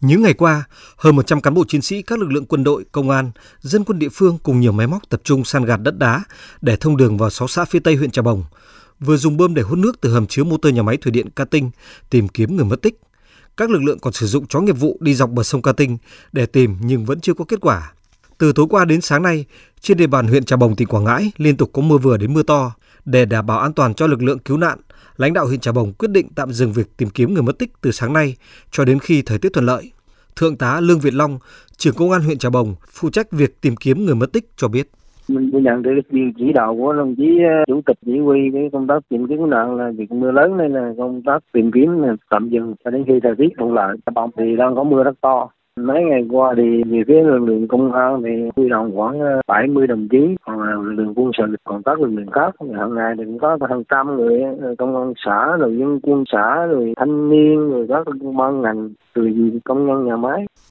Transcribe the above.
Những ngày qua, hơn 100 cán bộ chiến sĩ các lực lượng quân đội, công an, dân quân địa phương cùng nhiều máy móc tập trung san gạt đất đá để thông đường vào 6 xã phía Tây huyện Trà Bồng, vừa dùng bơm để hút nước từ hầm chứa motor nhà máy thủy điện Ca Tinh tìm kiếm người mất tích. Các lực lượng còn sử dụng chó nghiệp vụ đi dọc bờ sông Ca Tinh để tìm nhưng vẫn chưa có kết quả. Từ tối qua đến sáng nay, trên địa bàn huyện Trà Bồng, tỉnh Quảng Ngãi liên tục có mưa vừa đến mưa to. Để đảm bảo an toàn cho lực lượng cứu nạn, lãnh đạo huyện Trà Bồng quyết định tạm dừng việc tìm kiếm người mất tích từ sáng nay cho đến khi thời tiết thuận lợi. Thượng tá Lương Việt Long, trưởng công an huyện Trà Bồng, phụ trách việc tìm kiếm người mất tích cho biết. Mình nhận được điều chỉ đạo của đồng chí ờ, chủ tịch chỉ huy cái công tác tìm kiếm cứu nạn là việc mưa lớn nên là công tác tìm kiếm tạm dừng cho đến khi thời tiết thuận lợi. Trà Bồng thì đang có mưa rất to mấy ngày qua thì về phía lực lượng công an thì huy động khoảng ờ, 70 đồng chí, còn lực lượng quân sự, còn các lực lượng khác. Hàng ngày thì cũng có hàng trăm người ờ, công an xã, rồi dân quân xã, rồi thanh niên, rồi các ban ngành, từ công nhân, nhà máy.